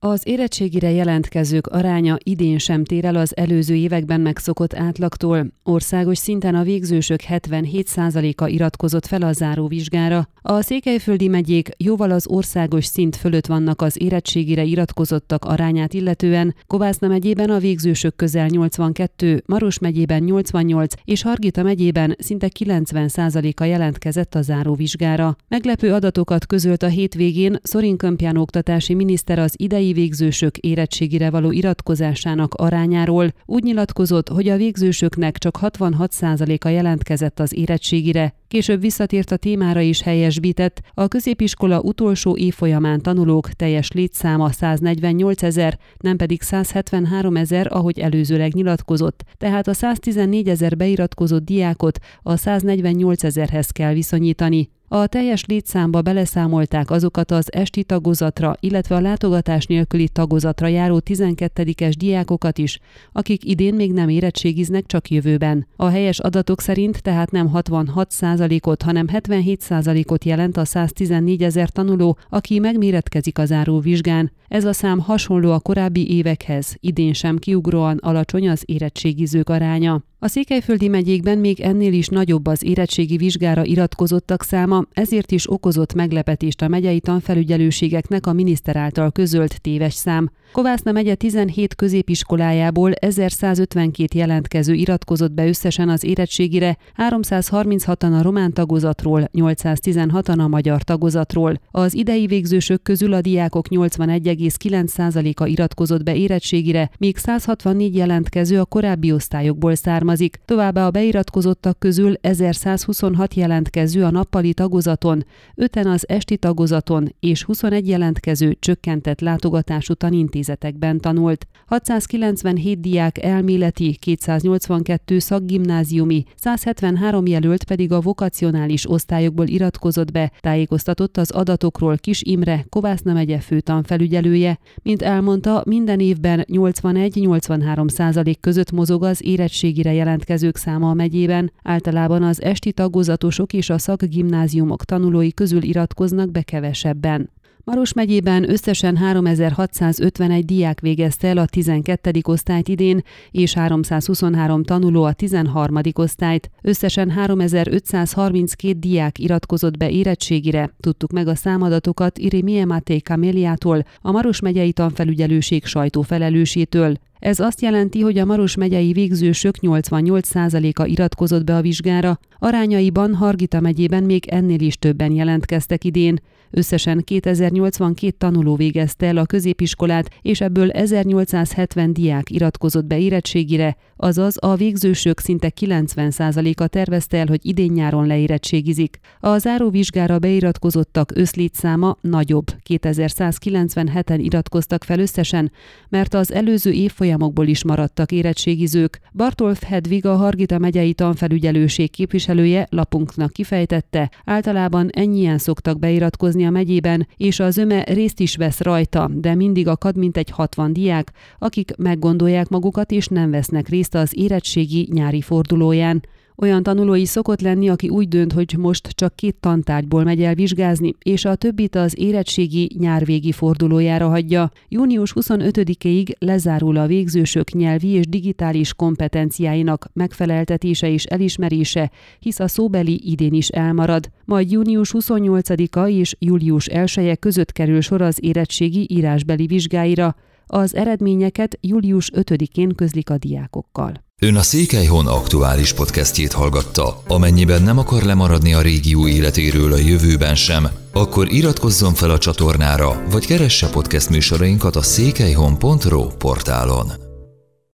Az érettségire jelentkezők aránya idén sem tér el az előző években megszokott átlagtól. Országos szinten a végzősök 77%-a iratkozott fel a záróvizsgára. A székelyföldi megyék jóval az országos szint fölött vannak az érettségire iratkozottak arányát illetően. Kovászna megyében a végzősök közel 82, Maros megyében 88 és Hargita megyében szinte 90%-a jelentkezett a záróvizsgára. Meglepő adatokat közölt a hétvégén Szorin Kömpján oktatási miniszter az idei végzősök érettségire való iratkozásának arányáról úgy nyilatkozott, hogy a végzősöknek csak 66%-a jelentkezett az érettségire. Később visszatért a témára is helyesbített, a középiskola utolsó évfolyamán tanulók teljes létszáma 148 ezer, nem pedig 173 ezer, ahogy előzőleg nyilatkozott, tehát a 114 ezer beiratkozott diákot a 148 ezerhez kell viszonyítani. A teljes létszámba beleszámolták azokat az esti tagozatra, illetve a látogatás nélküli tagozatra járó 12-es diákokat is, akik idén még nem érettségiznek, csak jövőben. A helyes adatok szerint tehát nem 66%-ot, hanem 77%-ot jelent a 114 ezer tanuló, aki megméretkezik a záró vizsgán. Ez a szám hasonló a korábbi évekhez, idén sem kiugróan alacsony az érettségizők aránya. A székelyföldi megyékben még ennél is nagyobb az érettségi vizsgára iratkozottak száma, ezért is okozott meglepetést a megyei tanfelügyelőségeknek a miniszter által közölt téves szám. Kovászna megye 17 középiskolájából 1152 jelentkező iratkozott be összesen az érettségire, 336-an a román tagozatról, 816-an a magyar tagozatról. Az idei végzősök közül a diákok 81,9%-a iratkozott be érettségire, míg 164 jelentkező a korábbi osztályokból származik. Továbbá a beiratkozottak közül 1126 jelentkező a nappali tagozaton, 5 az esti tagozaton és 21 jelentkező csökkentett látogatás után intézetekben tanult. 697 diák elméleti, 282 szakgimnáziumi, 173 jelölt pedig a vokacionális osztályokból iratkozott be, tájékoztatott az adatokról Kis Imre, Kovászna megye főtanfelügyelője. Mint elmondta, minden évben 81-83 százalék között mozog az érettségire jelentkezők száma a megyében. Általában az esti tagozatosok és a szakgimnáziumok tanulói közül iratkoznak be kevesebben. Maros megyében összesen 3651 diák végezte el a 12. osztályt idén, és 323 tanuló a 13. osztályt. Összesen 3532 diák iratkozott be érettségire. Tudtuk meg a számadatokat Irémie Máté Kaméliától, a Maros megyei tanfelügyelőség sajtófelelősétől. Ez azt jelenti, hogy a Maros megyei végzősök 88%-a iratkozott be a vizsgára, arányaiban Hargita megyében még ennél is többen jelentkeztek idén. Összesen 2082 tanuló végezte el a középiskolát, és ebből 1870 diák iratkozott be érettségire, azaz a végzősök szinte 90%-a tervezte el, hogy idén-nyáron leérettségizik. A záróvizsgára beiratkozottak összlétszáma nagyobb, 2197-en iratkoztak fel összesen, mert az előző évfolyamokból is maradtak érettségizők. Bartolf Hedvig a Hargita megyei tanfelügyelőség képviselője lapunknak kifejtette, általában ennyien szoktak beiratkozni a megyében, és az öme részt is vesz rajta, de mindig akad mintegy 60 diák, akik meggondolják magukat és nem vesznek részt az érettségi nyári fordulóján. Olyan tanulói szokott lenni, aki úgy dönt, hogy most csak két tantárgyból megy el vizsgázni, és a többit az érettségi nyárvégi fordulójára hagyja. Június 25-ig lezárul a végzősök nyelvi és digitális kompetenciáinak megfeleltetése és elismerése, hisz a szóbeli idén is elmarad. Majd június 28-a és július 1 -e között kerül sor az érettségi írásbeli vizsgáira. Az eredményeket július 5-én közlik a diákokkal. Ön a Székelyhon aktuális podcastjét hallgatta. Amennyiben nem akar lemaradni a régió életéről a jövőben sem, akkor iratkozzon fel a csatornára, vagy keresse podcast műsorainkat a székelyhon.pro portálon.